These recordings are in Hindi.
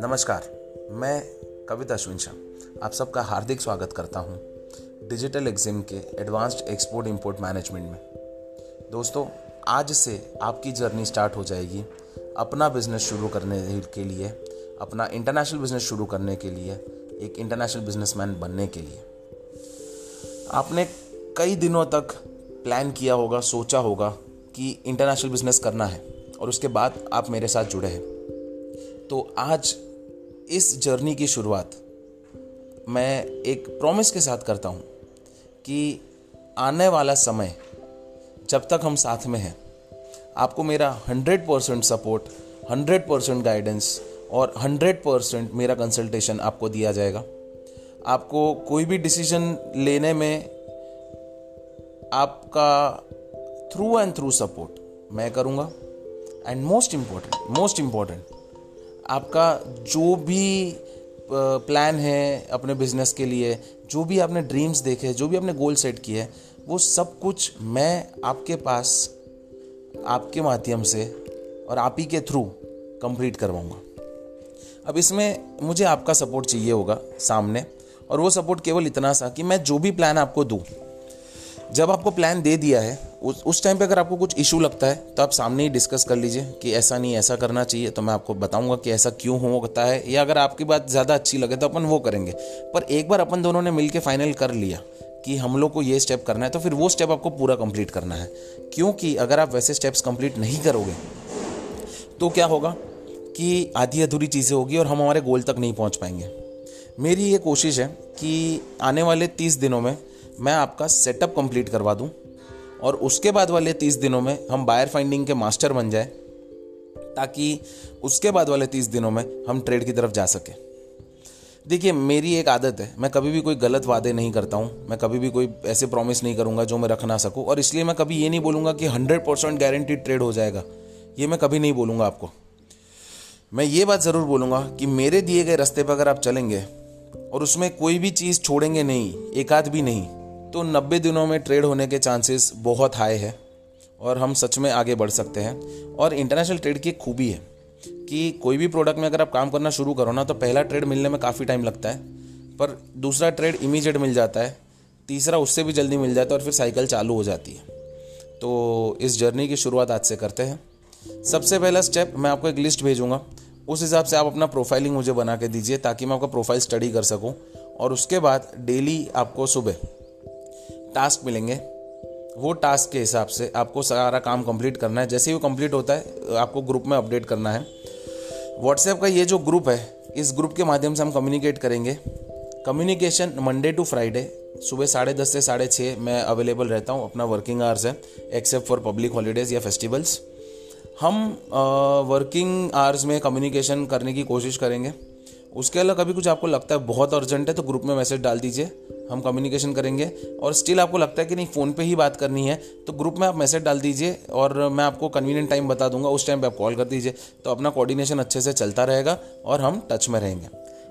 नमस्कार, मैं कविता अश्विन शाह आप सबका हार्दिक स्वागत करता हूँ डिजिटल एग्जिम के एडवांस्ड एक्सपोर्ट इंपोर्ट मैनेजमेंट में। दोस्तों, आज से आपकी जर्नी स्टार्ट हो जाएगी अपना बिज़नेस शुरू करने के लिए, अपना इंटरनेशनल बिज़नेस शुरू करने के लिए, एक इंटरनेशनल बिजनेसमैन बनने के लिए। आपने कई दिनों तक प्लान किया होगा, सोचा होगा कि इंटरनेशनल बिज़नेस करना है और उसके बाद आप मेरे साथ जुड़े हैं। तो आज इस जर्नी की शुरुआत मैं एक प्रॉमिस के साथ करता हूँ कि आने वाला समय जब तक हम साथ में हैं, आपको मेरा hundred percent support hundred percent guidance और हंड्रेड परसेंट मेरा कंसल्टेशन आपको दिया जाएगा। आपको कोई भी डिसीज़न लेने में आपका थ्रू एंड थ्रू सपोर्ट मैं करूँगा. And most important most important आपका जो भी प्लान है अपने बिज़नेस के लिए, जो भी आपने ड्रीम्स देखे, जो भी आपने गोल सेट किए, वो सब कुछ मैं आपके पास, आपके माध्यम से और आप ही के थ्रू कंप्लीट करवाऊँगा. अब इसमें मुझे आपका सपोर्ट चाहिए होगा सामने और वो सपोर्ट केवल इतना सा कि मैं जो भी प्लान आपको दूँ जब आपको प्लान दे दिया है, उस टाइम पे अगर आपको कुछ इशू लगता है तो आप सामने ही डिस्कस कर लीजिए कि ऐसा नहीं, ऐसा करना चाहिए तो मैं आपको बताऊँगा कि ऐसा क्यों होता है, या अगर आपकी बात ज़्यादा अच्छी लगे तो अपन वो करेंगे। पर एक बार अपन दोनों ने मिल फाइनल कर लिया कि हम लोग को ये स्टेप करना है तो फिर वो स्टेप आपको पूरा कंप्लीट करना है। क्योंकि अगर आप वैसे स्टेप्स कंप्लीट नहीं करोगे तो क्या होगा कि आधी अधूरी चीज़ें होगी और हम हमारे गोल तक नहीं पहुँच पाएँगे। मेरी ये कोशिश है कि आने वाले तीस दिनों में मैं आपका सेटअप कंप्लीट करवा दूँ और उसके बाद वाले तीस दिनों में हम बायर फाइंडिंग के मास्टर बन जाए, ताकि उसके बाद वाले तीस दिनों में हम ट्रेड की तरफ़ जा सकें। देखिए, मेरी एक आदत है, मैं कभी भी कोई गलत वादे नहीं करता हूँ, मैं कभी भी कोई ऐसे प्रॉमिस नहीं करूँगा जो मैं रख ना सकूँ, और इसलिए मैं कभी ये नहीं बोलूँगा कि हंड्रेड परसेंट गारंटीड ट्रेड हो जाएगा, ये मैं कभी नहीं बोलूँगा आपको। मैं ये बात ज़रूर बोलूँगा कि मेरे दिए गए रास्ते पर अगर आप चलेंगे और उसमें कोई भी चीज़ छोड़ेंगे नहीं, एक भी नहीं तो 90 दिनों में ट्रेड होने के चांसेस बहुत हाई है और हम सच में आगे बढ़ सकते हैं। और इंटरनेशनल ट्रेड की एक खूबी है कि कोई भी प्रोडक्ट में अगर आप काम करना शुरू करो ना तो पहला ट्रेड मिलने में काफ़ी टाइम लगता है, पर दूसरा ट्रेड इमीजिएट मिल जाता है, तीसरा उससे भी जल्दी मिल जाता है और फिर साइकिल चालू हो जाती है। तो इस जर्नी की शुरुआत आज से करते हैं। सबसे पहला स्टेप मैं आपको एक लिस्ट भेजूँगा। उस हिसाब से आप अपना प्रोफाइलिंग मुझे बना के दीजिए ताकि मैं आपका प्रोफ़ाइल स्टडी कर सकूँ। और उसके बाद डेली आपको सुबह टास्क मिलेंगे। वो टास्क के हिसाब से आपको सारा काम कंप्लीट करना है। जैसे ही वो कंप्लीट होता है, आपको ग्रुप में अपडेट करना है। व्हाट्सएप का ये जो ग्रुप है, इस ग्रुप के माध्यम से हम कम्युनिकेट करेंगे। कम्युनिकेशन मंडे टू फ्राइडे सुबह साढ़े दस से साढ़े छः मैं अवेलेबल रहता हूँ अपना वर्किंग आवर्स है एक्सेप्ट फॉर पब्लिक हॉलीडेज़ या फेस्टिवल्स हम वर्किंग आवर्स में कम्युनिकेशन करने की कोशिश करेंगे। उसके अलावा कभी कुछ आपको लगता है बहुत अर्जेंट है तो ग्रुप में मैसेज डाल दीजिए। हम कम्युनिकेशन करेंगे। और स्टिल आपको लगता है कि नहीं फ़ोन पे ही बात करनी है तो ग्रुप में आप मैसेज डाल दीजिए और मैं आपको कन्वीनियंट टाइम बता दूँगा। उस टाइम पे आप कॉल कर दीजिए तो अपना कोऑर्डिनेशन अच्छे से चलता रहेगा और हम टच में रहेंगे।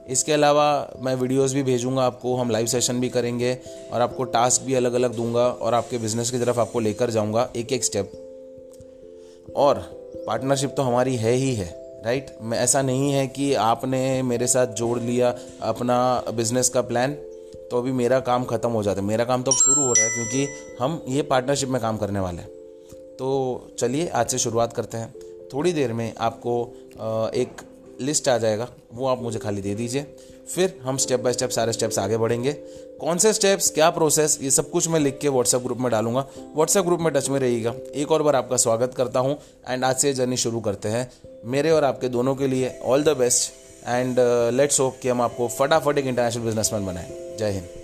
इसके अलावा मैं वीडियोस भी भेजूँगा आपको, हम लाइव सेशन भी करेंगे और आपको टास्क भी अलग अलग दूँगा और आपके बिज़नेस की तरफ़ आपको लेकर जाऊँगा एक एक स्टेप और पार्टनरशिप तो हमारी है ही है। राइट? ऐसा नहीं है कि आपने मेरे साथ जोड़ लिया अपना बिज़नेस का प्लान तो अभी मेरा काम ख़त्म हो जाता है। मेरा काम तो अब शुरू हो रहा है क्योंकि हम ये पार्टनरशिप में काम करने वाले हैं। तो चलिए आज से शुरुआत करते हैं। थोड़ी देर में आपको एक लिस्ट आ जाएगा, वो आप मुझे खाली दे दीजिए। फिर हम स्टेप बाय स्टेप सारे स्टेप्स आगे बढ़ेंगे। कौन से स्टेप्स क्या प्रोसेस ये सब कुछ मैं लिख के व्हाट्सएप ग्रुप में डालूँगा। व्हाट्सएप ग्रुप में टच में रहिएगा। एक और बार आपका स्वागत करता हूँ एंड आज से जर्नी शुरू करते हैं। मेरे और आपके दोनों के लिए all the best and let's hope कि हम आपको फटाफट एक इंटरनेशनल बिजनेसमैन बनाएँ। जय हिंद।